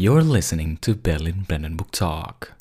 You're listening to Berlin Brandenburg Talk.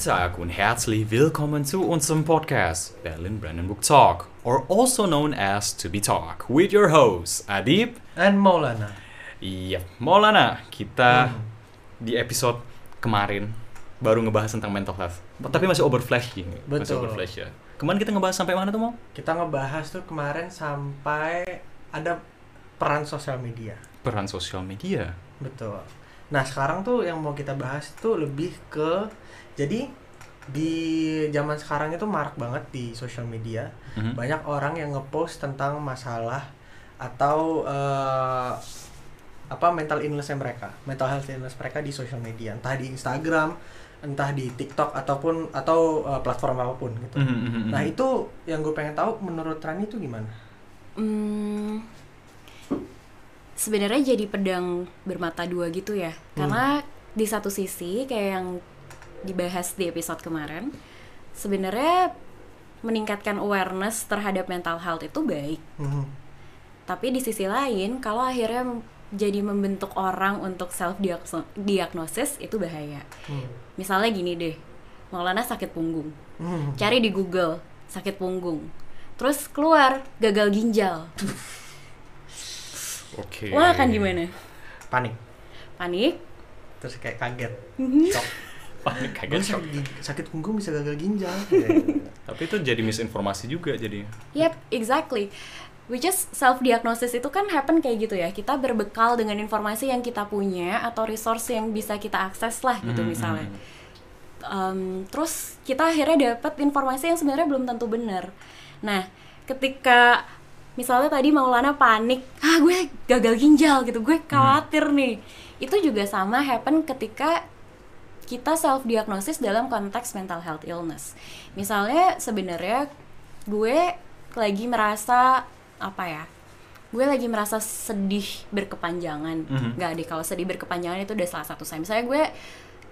Tag und herzlich willkommen zu unserem Podcast Berlin Brandenburg Talk, or also known as To Be Talk, with your hosts Adib. and Maulana. Iya, Maulana, kita di episode kemarin baru ngebahas tentang mental health. Tapi masih overflashing, masih Betul. overflash ya. Kemarin kita ngebahas sampai mana tuh mau? Kita ngebahas tuh kemarin sampai ada peran sosial media. Peran sosial media. Betul. Nah, sekarang tuh yang mau kita bahas tuh lebih ke jadi di zaman sekarang itu marak banget di sosial media. Mhm. Banyak orang yang ngepost tentang masalah atau eh, apa mental illness mereka, mental health illness mereka di sosial media, entah di Instagram, entah di TikTok ataupun atau eh, platform apa pun gitu. Mhm, mhm, mhm. Nah itu yang gue pengen tahu menurut Rani itu gimana? Hmm, sebenarnya jadi pedang bermata dua gitu ya. Karena di satu sisi kayak yang dibahas di episode kemarin, sebenarnya meningkatkan awareness terhadap mental health itu baik. Mhm. Tapi di sisi lain, kalau akhirnya jadi membentuk orang untuk self diagnosis itu bahaya. Hmm. Misalnya gini deh, Maulana sakit punggung. Hmm. Cari di Google sakit punggung. Terus keluar gagal ginjal. Oke. Wah, akan gimana? Panik, Panik? terus kayak kaget, Mhm. shock. Panik kaget shock. sakit, sakit punggung bisa gagal ginjal. Tapi itu jadi misinformasi juga jadi. Yep, exactly. Which is self-diagnosis itu kan happen kayak gitu ya. Kita berbekal dengan informasi yang kita punya atau resource yang bisa kita akses lah gitu Mhm, misalnya. mhm. Um, terus kita akhirnya dapat informasi yang sebenarnya belum tentu benar. Nah, ketika misalnya tadi Maulana panik, ah gue gagal ginjal gitu, gue khawatir nih. Itu juga sama happen ketika kita self diagnosis dalam konteks mental health illness. Misalnya sebenarnya gue lagi merasa apa ya? Gue lagi merasa sedih berkepanjangan. Mhm. Nggak deh kalau sedih berkepanjangan itu udah salah satu saya. Misalnya gue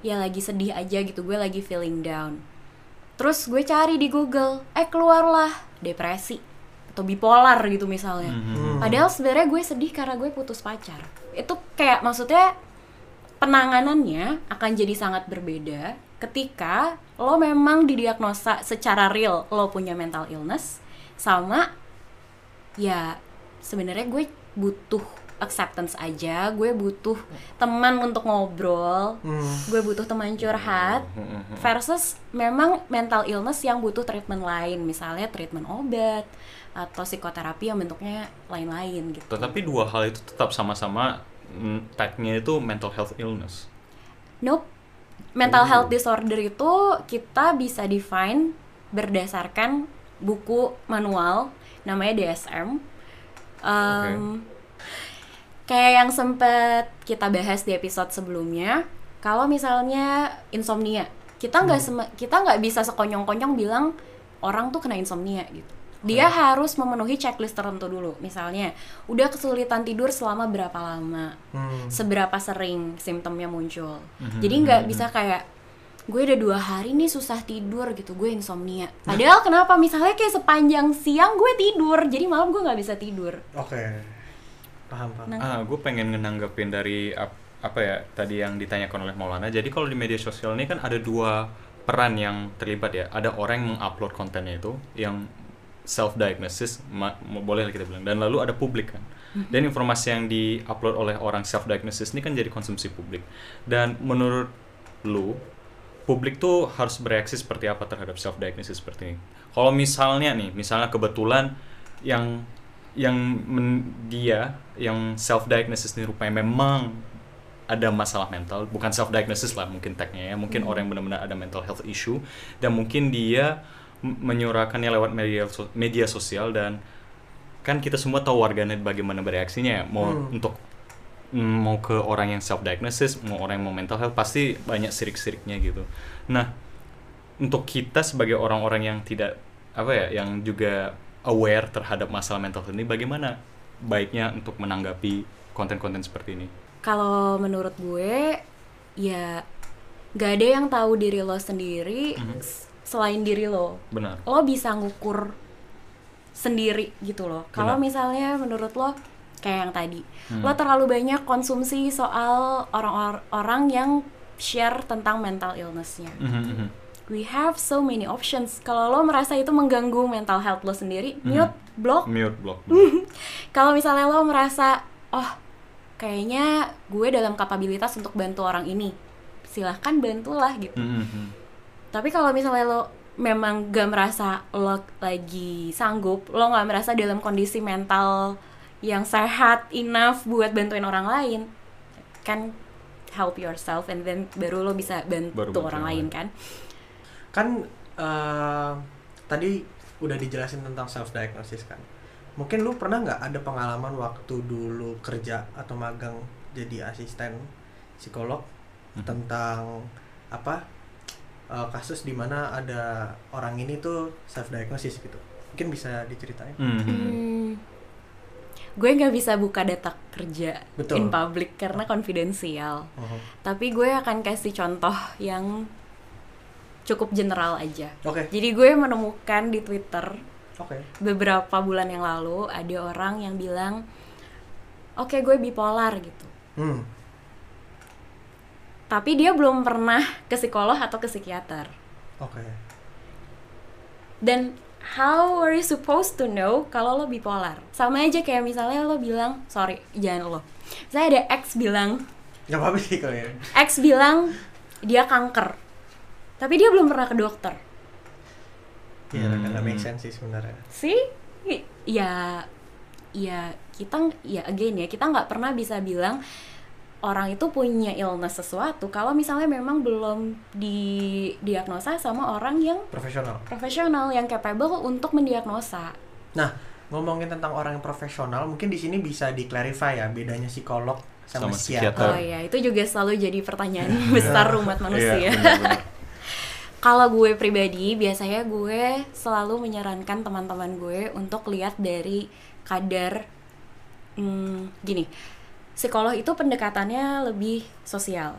ya lagi sedih aja gitu, gue lagi feeling down. Terus gue cari di Google, eh keluarlah depresi atau bipolar gitu misalnya. Mhm. Hmm. Padahal sebenarnya gue sedih karena gue putus pacar. Itu kayak maksudnya penanganannya akan jadi sangat berbeda ketika lo memang didiagnosa secara real lo punya mental illness sama ya sebenarnya gue butuh acceptance aja, gue butuh teman untuk ngobrol, Hmm. gue butuh teman curhat Mhm. versus memang mental illness yang butuh treatment lain misalnya treatment obat atau psikoterapi yang bentuknya lain-lain gitu Tetapi dua hal itu tetap sama-sama tag-nya itu mental health illness. nope. Mental Oh. health disorder itu kita bisa define berdasarkan buku manual namanya DSM Um, kayak yang sempet kita bahas di episode sebelumnya kalau misalnya insomnia kita nggak seme- kita nggak bisa sekonyong-konyong bilang orang tuh kena insomnia gitu dia harus memenuhi checklist tertentu dulu misalnya udah kesulitan tidur selama berapa lama Hmm. seberapa sering simptomnya muncul Mhm, jadi nggak mhm, bisa kayak gue udah dua hari nih susah tidur gitu gue insomnia padahal kenapa misalnya kayak sepanjang siang gue tidur jadi malam gue nggak bisa tidur Oke. Paham, paham. Nah. Ah, gue pengen ngenanggepin dari ap- apa ya tadi yang ditanyakan oleh Maulana. Jadi kalau di media sosial ini kan ada dua peran yang terlibat ya. Ada orang yang mengupload kontennya itu yang self diagnosis boleh kita bilang dan lalu ada publik kan. Dan informasi yang diupload oleh orang self diagnosis ini kan jadi konsumsi publik. Dan menurut lu publik tuh harus bereaksi seperti apa terhadap self diagnosis seperti ini. Kalau misalnya nih, misalnya kebetulan yang yang men- dia yang self diagnosis ini rupanya memang ada masalah mental, bukan self diagnosis lah mungkin tagnya ya, mungkin orang yang benar-benar ada mental health issue dan mungkin dia menyuarakannya lewat media media sosial dan kan kita semua tahu warganet bagaimana bereaksinya ya, mau Hmm. untuk mm, mau ke orang yang self diagnosis, mau orang yang mau mental health pasti banyak sirik-siriknya gitu. Nah, untuk kita sebagai orang-orang yang tidak apa ya, yang juga aware terhadap masalah mental health ini bagaimana baiknya untuk menanggapi konten-konten seperti ini Kalau menurut gue ya gak ada yang tahu diri lo sendiri Mhm. s- selain diri lo. benar Lo bisa ngukur sendiri gitu loh. Kalau misalnya menurut lo kayak yang tadi, Hmm. lo terlalu banyak konsumsi soal orang-orang yang share tentang mental illness-nya. Mhm, mhm. We have so many options. Kalau lo merasa itu mengganggu mental health lo sendiri, Mhm. mute, block. mute block Kalau misalnya lo merasa, oh kayaknya gue dalam kapabilitas untuk bantu orang ini, silahkan bantulah gitu. Mhm, mhm. Tapi kalau misalnya lo memang gak merasa lo lagi sanggup, lo gak merasa dalam kondisi mental yang sehat enough buat bantuin orang lain, kan help yourself and then baru lo bisa bantu, Baru bantu orang lain kan. kan eh, tadi udah dijelasin tentang self diagnosis kan mungkin lu pernah nggak ada pengalaman waktu dulu kerja atau magang jadi asisten psikolog Mhm. tentang apa eh, kasus di mana ada orang ini tuh self diagnosis gitu mungkin bisa diceritain Mhm. Hmm, gue nggak bisa buka data kerja Betul. in public karena konfidensial. Oh, Tapi gue akan kasih contoh yang cukup general aja. oke Jadi gue menemukan di Twitter oke beberapa bulan yang lalu ada orang yang bilang, oke gue bipolar gitu. hmm Tapi dia belum pernah ke psikolog atau ke psikiater. oke Dan how are you supposed to know kalau lo bipolar? Sama aja kayak misalnya lo bilang, sorry jangan lo. Saya ada X bilang, nggak apa-apa sih kalau ya X bilang dia kanker. Tapi dia belum pernah ke dokter. Iya, Hmm. nggak make sense sih sebenarnya. sih ya ya kita ya again ya kita nggak pernah bisa bilang orang itu punya illness sesuatu kalau misalnya memang belum didiagnosa sama orang yang Profesional. profesional yang capable untuk mendiagnosa Nah, ngomongin tentang orang yang profesional, mungkin di sini bisa di-clarify ya bedanya psikolog sama, Sama psikiater. psikiater. oh ya itu juga selalu jadi pertanyaan besar umat manusia Iya, benar-benar. Kalau gue pribadi, biasanya gue selalu menyarankan teman-teman gue untuk lihat dari kadar hmm, gini. Psikolog itu pendekatannya lebih sosial.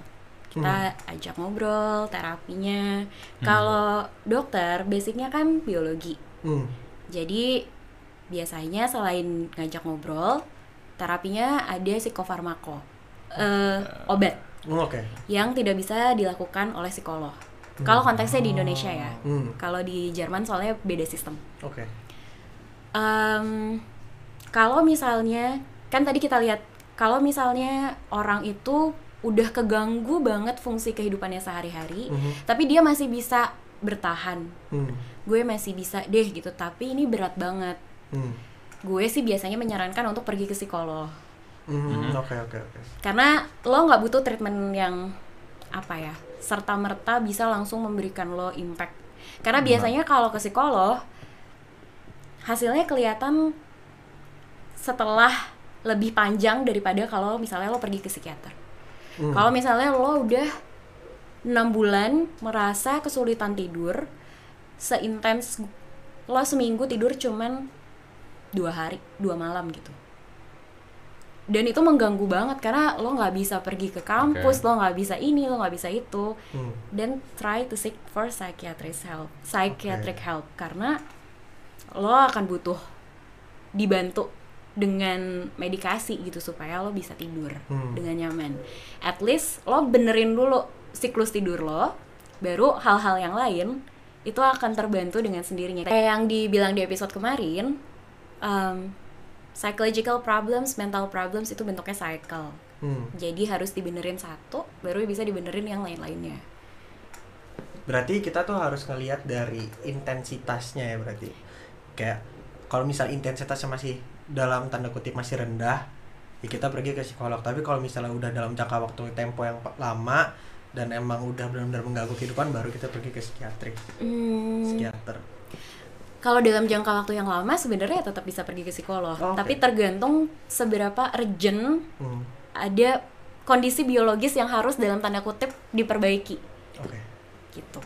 Kita ajak ngobrol, terapinya. Kalau dokter, basicnya kan biologi. Hmm. Jadi biasanya selain ngajak ngobrol, terapinya ada psikofarmako, eh, obat Hmm, Oke. yang tidak bisa dilakukan oleh psikolog. Kalau konteksnya di Indonesia ya. Hmm. Kalau di Jerman soalnya beda sistem. Oke. Em, kalau misalnya kan tadi kita lihat kalau misalnya orang itu udah keganggu banget fungsi kehidupannya sehari-hari, Mhm. tapi dia masih bisa bertahan. Hmm. Gue masih bisa deh gitu, tapi ini berat banget. Hmm. Gue sih biasanya menyarankan untuk pergi ke psikolog. Hmm. Oke, oke, oke. Karena lo nggak butuh treatment yang apa ya serta merta bisa langsung memberikan lo impact. Karena biasanya kalau ke psikolog hasilnya kelihatan setelah lebih panjang daripada kalau misalnya lo pergi ke psikiater. Hmm. Kalau misalnya lo udah enam bulan merasa kesulitan tidur, seintens lo seminggu tidur cuman dua hari, dua malam gitu. Dan itu mengganggu banget karena lo nggak bisa pergi ke kampus, Oke. lo nggak bisa ini, lo nggak bisa itu. Hmm. Dan try to seek for psychiatric help, psychiatric help karena lo akan butuh dibantu dengan medikasi gitu supaya lo bisa tidur Hmm. dengan nyaman. At least lo benerin dulu siklus tidur lo, baru hal-hal yang lain itu akan terbantu dengan sendirinya. Kayak yang dibilang di episode kemarin, um, psychological problems, mental problems itu bentuknya cycle. Hmm. Jadi harus dibenerin satu, baru bisa dibenerin yang lain-lainnya. Berarti kita tuh harus ngelihat dari intensitasnya ya berarti. Kayak kalau misal intensitasnya masih dalam tanda kutip masih rendah, ya kita pergi ke psikolog. Tapi kalau misalnya udah dalam jangka waktu tempo yang lama dan emang udah benar-benar mengganggu kehidupan, baru kita pergi ke psikiatrik, Hmm, psikiater. kalau dalam jangka waktu yang lama sebenarnya tetap bisa pergi ke psikolog, Oh, oke. tapi tergantung seberapa urgent Hmm. ada kondisi biologis yang harus dalam tanda kutip diperbaiki Oke. gitu.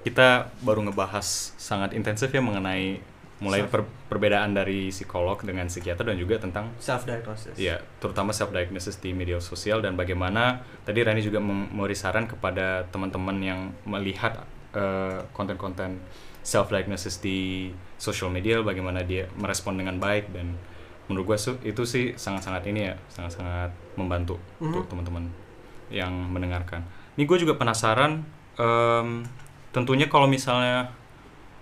kita baru ngebahas sangat intensif ya mengenai mulai Self- per- perbedaan dari psikolog dengan psikiater dan juga tentang self diagnosis ya terutama self diagnosis di media sosial dan bagaimana tadi Rani juga mem- memberi saran kepada teman-teman yang melihat eh, konten-konten self diagnosis di social media bagaimana dia merespon dengan baik dan menurut gue itu sih sangat-sangat ini ya sangat-sangat membantu untuk teman-teman yang mendengarkan. Ini gue juga penasaran em, tentunya kalau misalnya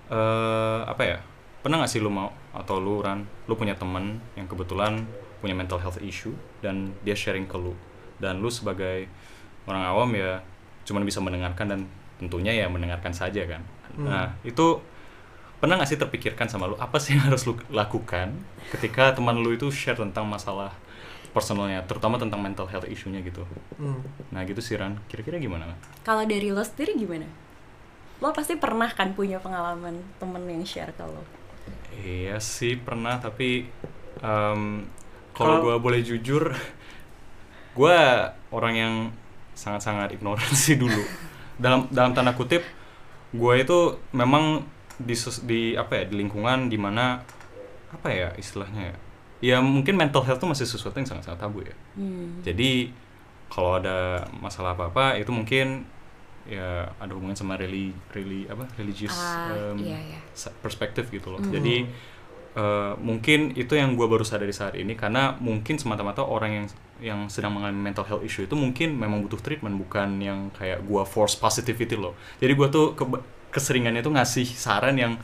eh apa ya pernah nggak sih lu mau atau lu Ran lu punya temen yang kebetulan punya mental health issue dan dia sharing ke lu dan lu sebagai orang awam ya cuman bisa mendengarkan dan tentunya ya mendengarkan saja kan Hmm. nah itu pernah nggak sih terpikirkan sama lu apa sih yang harus lu lakukan ketika teman lu itu share tentang masalah personalnya terutama tentang mental health issue-nya gitu Hmm. nah gitu sih Ran kira-kira gimana Man? Kalau dari lo sendiri gimana? Lo pasti pernah kan punya pengalaman temen yang share ke lo? Iya sih pernah tapi em, Kalau- gue boleh jujur, gue orang yang sangat-sangat ignoran sih dulu. dalam dalam tanda kutip, gue itu memang di di apa ya di lingkungan di mana apa ya istilahnya ya? Ya mungkin mental health itu masih sesuatu yang sangat-sangat tabu ya. Hmm. Jadi kalau ada masalah apa-apa itu mungkin ya ada hubungan sama reli reli apa religious Ah, em, iya, iya. perspektif gitu loh. Mhm. Jadi eh, mungkin itu yang gue baru sadari saat ini karena mungkin semata-mata orang yang yang sedang mengalami mental health issue itu mungkin memang butuh treatment bukan yang kayak gue force positivity loh. Jadi gue tuh ke- keseringannya tuh ngasih saran yang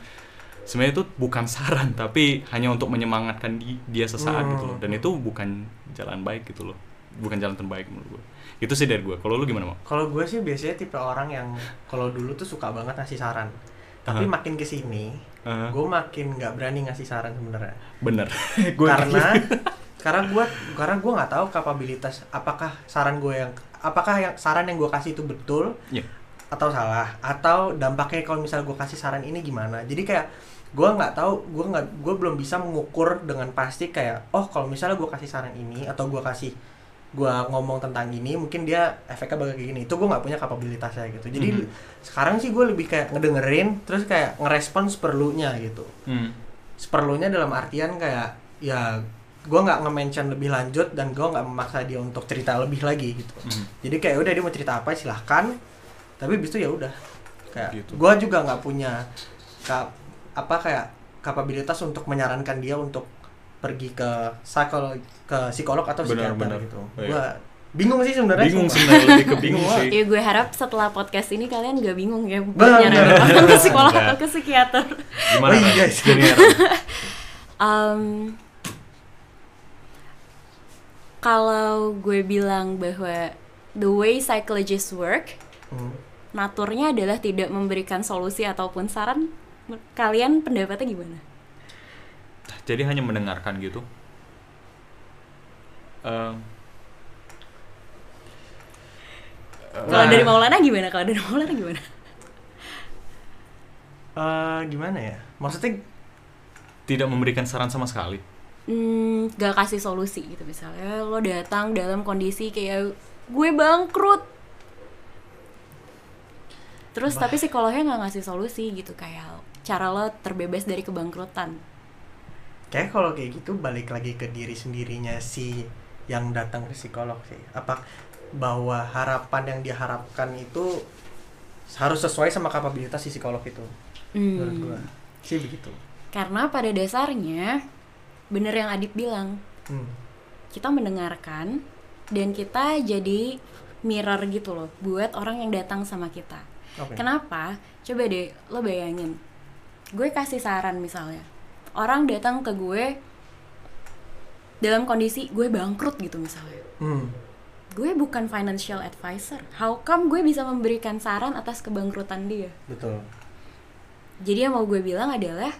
sebenarnya itu bukan saran tapi hanya untuk menyemangatkan di- dia sesaat Hmm. gitu loh. Dan itu bukan jalan baik gitu loh. Bukan jalan terbaik menurut gue. Itu sih dari gue. Kalau lu gimana mau? Kalau gue sih biasanya tipe orang yang kalau dulu tuh suka banget ngasih saran. Tapi Aha. makin ke sini, Eh, gue makin nggak berani ngasih saran sebenarnya. bener. Gua- karena karena gue karena gue nggak tahu kapabilitas apakah saran gue yang apakah yang saran yang gue kasih itu betul Iya. atau salah atau dampaknya kalau misalnya gue kasih saran ini gimana. Jadi kayak gue nggak tahu gue nggak gue belum bisa mengukur dengan pasti kayak oh kalau misalnya gue kasih saran ini atau gue kasih gue ngomong tentang ini mungkin dia efeknya bakal kayak gini itu gue nggak punya kapabilitasnya gitu jadi Mhm. sekarang sih gue lebih kayak ngedengerin terus kayak ngerespon seperlunya gitu Hmm. seperlunya dalam artian kayak ya gue nggak nge-mention lebih lanjut dan gue nggak memaksa dia untuk cerita lebih lagi gitu Mhm. jadi kayak udah dia mau cerita apa silahkan tapi bis itu ya udah kayak Gitu. gue juga nggak punya kap apa kayak kapabilitas untuk menyarankan dia untuk pergi ke psikolog ke psikolog atau Benar, psikiater benar. gitu Iya. gue bingung sih sebenarnya bingung sebenarnya lebih ke bingung sih Ya gue harap setelah podcast ini kalian gak bingung ya buat Bener. nyaranin orang ke psikolog atau ke psikiater. gimana Oh iya? Em, kalau gue bilang bahwa the way psychologists work, Hmm. naturnya adalah tidak memberikan solusi ataupun saran. Kalian pendapatnya gimana? Jadi hanya mendengarkan gitu Eh, Kalau Nah. dari Maulana gimana? Kalau dari Maulana gimana? Eh, gimana ya maksudnya tidak memberikan saran sama sekali Hmm, gak kasih solusi gitu misalnya lo datang dalam kondisi kayak gue bangkrut terus Bah. tapi psikolognya nggak ngasih solusi gitu kayak cara lo terbebas dari kebangkrutan Kayak kalau kayak gitu balik lagi ke diri sendirinya si yang datang ke psikolog sih. Apa bahwa harapan yang diharapkan itu harus sesuai sama kapabilitas si psikolog itu. Menurut Hmm, gua sih begitu. karena pada dasarnya bener yang Adit bilang Hmm. kita mendengarkan dan kita jadi mirror gitu loh buat orang yang datang sama kita Oke. Kenapa? Coba deh lo bayangin. Gue kasih saran misalnya. Orang datang ke gue dalam kondisi gue bangkrut gitu misalnya. Hmm. Gue bukan financial advisor. How come gue bisa memberikan saran atas kebangkrutan dia? Betul. Jadi yang mau gue bilang adalah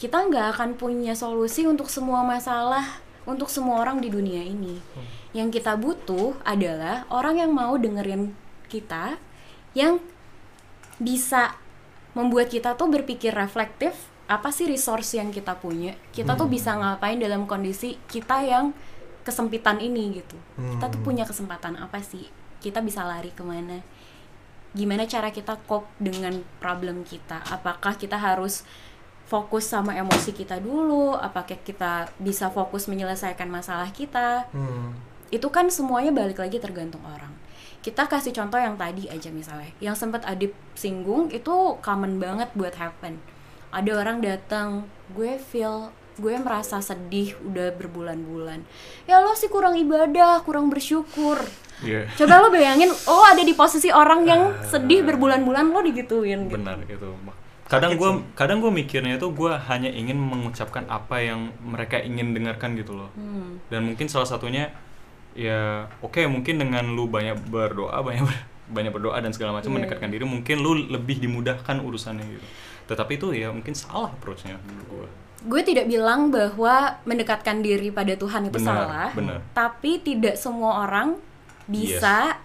kita nggak akan punya solusi untuk semua masalah untuk semua orang di dunia ini. Yang kita butuh adalah orang yang mau dengerin kita, yang bisa membuat kita tuh berpikir reflektif. Apa sih resource yang kita punya? Kita tuh bisa ngapain dalam kondisi kita yang kesempitan ini gitu. Kita tuh Hmm. punya kesempatan apa sih? Kita bisa lari ke mana? Gimana cara kita cope dengan problem kita? Apakah kita harus fokus sama emosi kita dulu apakah kita bisa fokus menyelesaikan masalah kita Hmm. itu kan semuanya balik lagi tergantung orang kita kasih contoh yang tadi aja misalnya yang sempat Adip singgung itu common banget buat happen ada orang datang gue feel gue merasa sedih udah berbulan-bulan. Ya lo sih kurang ibadah kurang bersyukur. Iya. coba lo bayangin lo ada di posisi orang yang sedih berbulan-bulan lo digituin gitu. benar itu. Kadang gue kadang gue mikirnya itu gue hanya ingin mengucapkan apa yang mereka ingin dengarkan gitu loh. Hmm. dan mungkin salah satunya ya oke mungkin dengan lu banyak berdoa banyak ber- banyak berdoa dan segala macam Iya, mendekatkan diri mungkin lu lebih dimudahkan urusannya gitu tetapi itu ya mungkin salah approachnya menurut gue gue tidak bilang bahwa mendekatkan diri pada Tuhan itu Benar, salah benar. tapi tidak semua orang bisa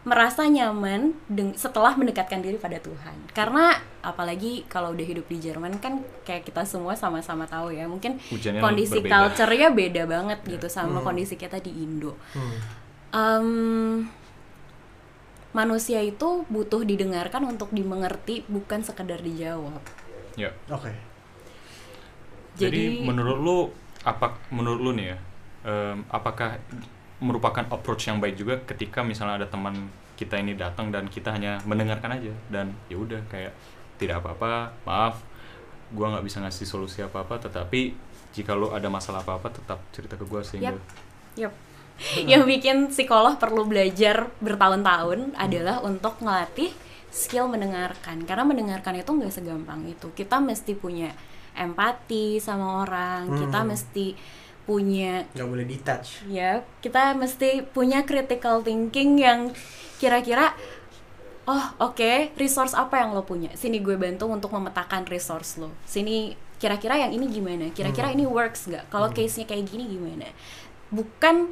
merasa nyaman setelah mendekatkan diri pada Tuhan. Karena apalagi kalau udah hidup di Jerman kan kayak kita semua sama-sama tahu ya, mungkin Hujannya kondisi berbeda. culture-nya beda banget gitu sama kondisi kita di Indo. Hmm. Em, manusia itu butuh didengarkan untuk dimengerti, bukan sekedar dijawab. ya Oke. jadi, Jadi- menurut lu apa menurut lu nih ya em, apakah merupakan approach yang baik juga ketika misalnya ada teman kita ini datang dan kita hanya mendengarkan aja dan ya udah kayak tidak apa-apa maaf gua nggak bisa ngasih solusi apa-apa tetapi jika lu ada masalah apa-apa tetap cerita ke gua sehingga Yap. Yang bikin psikolog perlu belajar bertahun-tahun adalah untuk ngelatih skill mendengarkan. Karena mendengarkan itu nggak segampang itu. Kita mesti punya empati sama orang. Kita Hmm. mesti punya Nggak boleh detach. ya, kita mesti punya critical thinking yang kira-kira oh oke resource apa yang lo punya sini gue bantu untuk memetakan resource lo sini kira-kira yang ini gimana kira-kira ini works nggak kalau case nya kayak gini gimana bukan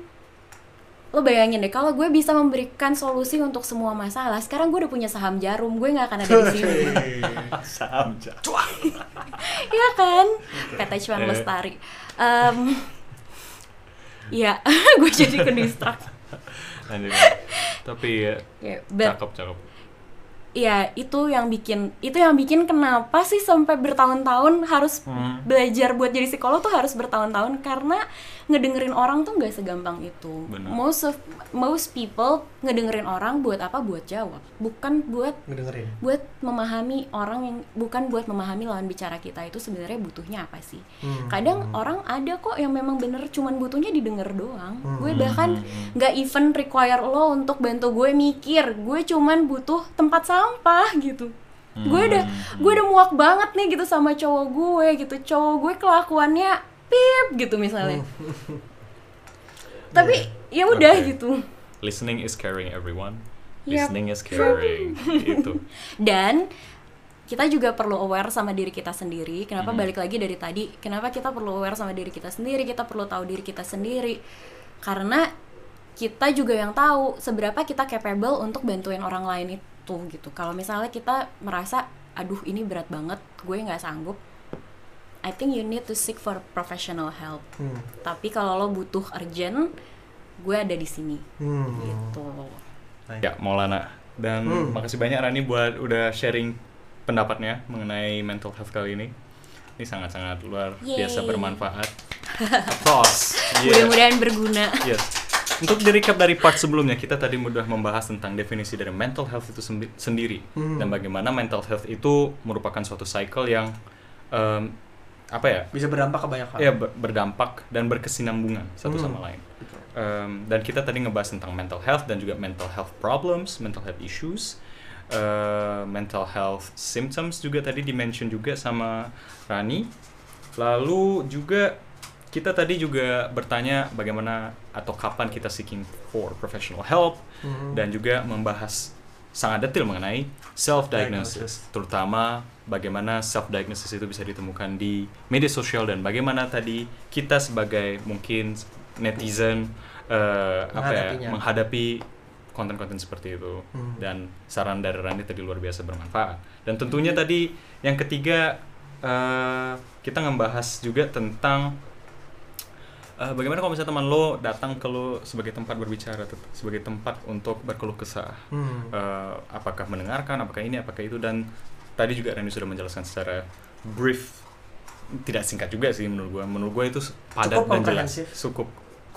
lo bayangin deh kalau gue bisa memberikan solusi untuk semua masalah sekarang gue udah punya saham jarum gue nggak akan ada di sini saham cuak Iya kan PT Cuan Eh. Lestari Em, Iya, gue jadi ke distract. Lanjut. tapi ya Ya, but- cakep cakep ya itu yang bikin itu yang bikin kenapa sih sampai bertahun-tahun harus Hmm. belajar buat jadi psikolog tuh harus bertahun-tahun karena ngedengerin orang tuh nggak segampang itu. Benar. most of most people ngedengerin orang buat apa? Buat jawab. Bukan buat Ngedengerin. buat memahami orang yang bukan buat memahami lawan bicara kita itu sebenarnya butuhnya apa sih? Hmm. kadang orang ada kok yang memang bener cuman butuhnya didengar doang. Hmm. gue bahkan nggak even require lo untuk bantu gue mikir. Gue cuman butuh tempat sampah gitu. Gue udah gue udah muak banget nih gitu sama cowok gue gitu. Cowok gue kelakuannya pip gitu misalnya tapi ya udah Oke. gitu listening is caring everyone Yap. listening is caring itu dan kita juga perlu aware sama diri kita sendiri. Kenapa Mhm. balik lagi dari tadi? Kenapa kita perlu aware sama diri kita sendiri? Kita perlu tahu diri kita sendiri. Karena kita juga yang tahu seberapa kita capable untuk bantuin orang lain itu gitu. Kalau misalnya kita merasa, aduh ini berat banget, gue nggak sanggup. I think you need to seek for professional help. Hmm. Tapi kalau lo butuh urgent, gue ada di sini. Hmm. Gitu. ya Maulana dan Hmm. makasih banyak Rani buat udah sharing pendapatnya mengenai mental health kali ini ini sangat-sangat luar Yeay. biasa bermanfaat applause Yes. Mudah-mudahan berguna. Yes. Untuk di recap dari part sebelumnya, kita tadi mudah membahas tentang definisi dari mental health itu sendiri Hmm. dan bagaimana mental health itu merupakan suatu cycle yang em, apa ya? Bisa berdampak ke banyak hal. Ya ber- berdampak dan berkesinambungan satu Hmm. sama lain. Em, dan kita tadi ngebahas tentang mental health dan juga mental health problems, mental health issues, eh, mental health symptoms juga tadi dimention juga sama Rani. Lalu juga kita tadi juga bertanya bagaimana atau kapan kita seeking for professional help Mhm. dan juga membahas sangat detail mengenai self diagnosis, terutama bagaimana self diagnosis itu bisa ditemukan di media sosial dan bagaimana tadi kita sebagai mungkin netizen eh, apa ya menghadapi konten-konten seperti itu Hmm. dan saran dari Randy tadi luar biasa bermanfaat dan tentunya tadi yang ketiga eh, kita ngebahas juga tentang eh, bagaimana kalau misalnya teman lo datang ke lo sebagai tempat berbicara sebagai tempat untuk berkeluh kesah Hmm. Eh, apakah mendengarkan apakah ini apakah itu dan tadi juga Randy sudah menjelaskan secara brief tidak singkat juga sih menurut gue. Menurut gue itu padat Cukup dan jelas, komprehensif. cukup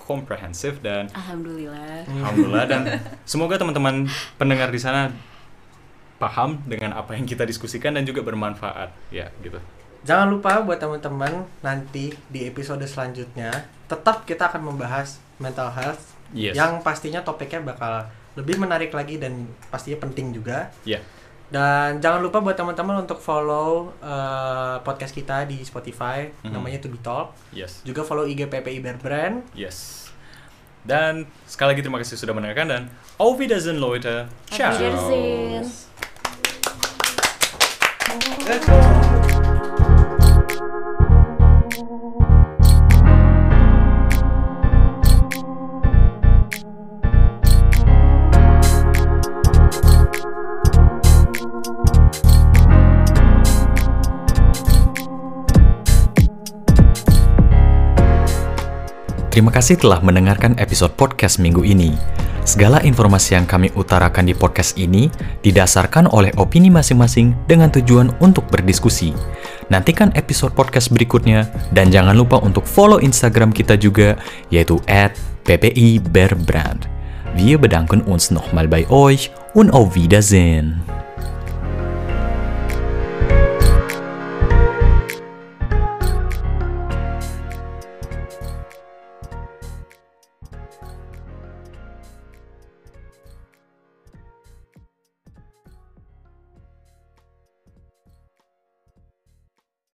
komprehensif dan Alhamdulillah. alhamdulillah dan semoga teman-teman pendengar di sana paham dengan apa yang kita diskusikan dan juga bermanfaat ya gitu. Jangan lupa buat teman-teman nanti di episode selanjutnya tetap kita akan membahas mental health Yes. yang pastinya topiknya bakal lebih menarik lagi dan pastinya penting juga. Ya. Dan jangan lupa buat teman-teman untuk follow eh, podcast kita di Spotify Mhm. namanya To Be Talk. Yes. Juga follow IG PPI Bear Brand. Yes. Dan sekali lagi terima kasih sudah mendengarkan dan Auf Wiedersehen Leute. Ciao. Auf Wiedersehen. Terima kasih telah mendengarkan episode podcast minggu ini. Segala informasi yang kami utarakan di podcast ini didasarkan oleh opini masing-masing dengan tujuan untuk berdiskusi. Nantikan episode podcast berikutnya dan jangan lupa untuk follow Instagram kita juga yaitu @ppi Berbrand. Wir bedanken uns nochmal bei euch und auf Wiedersehen.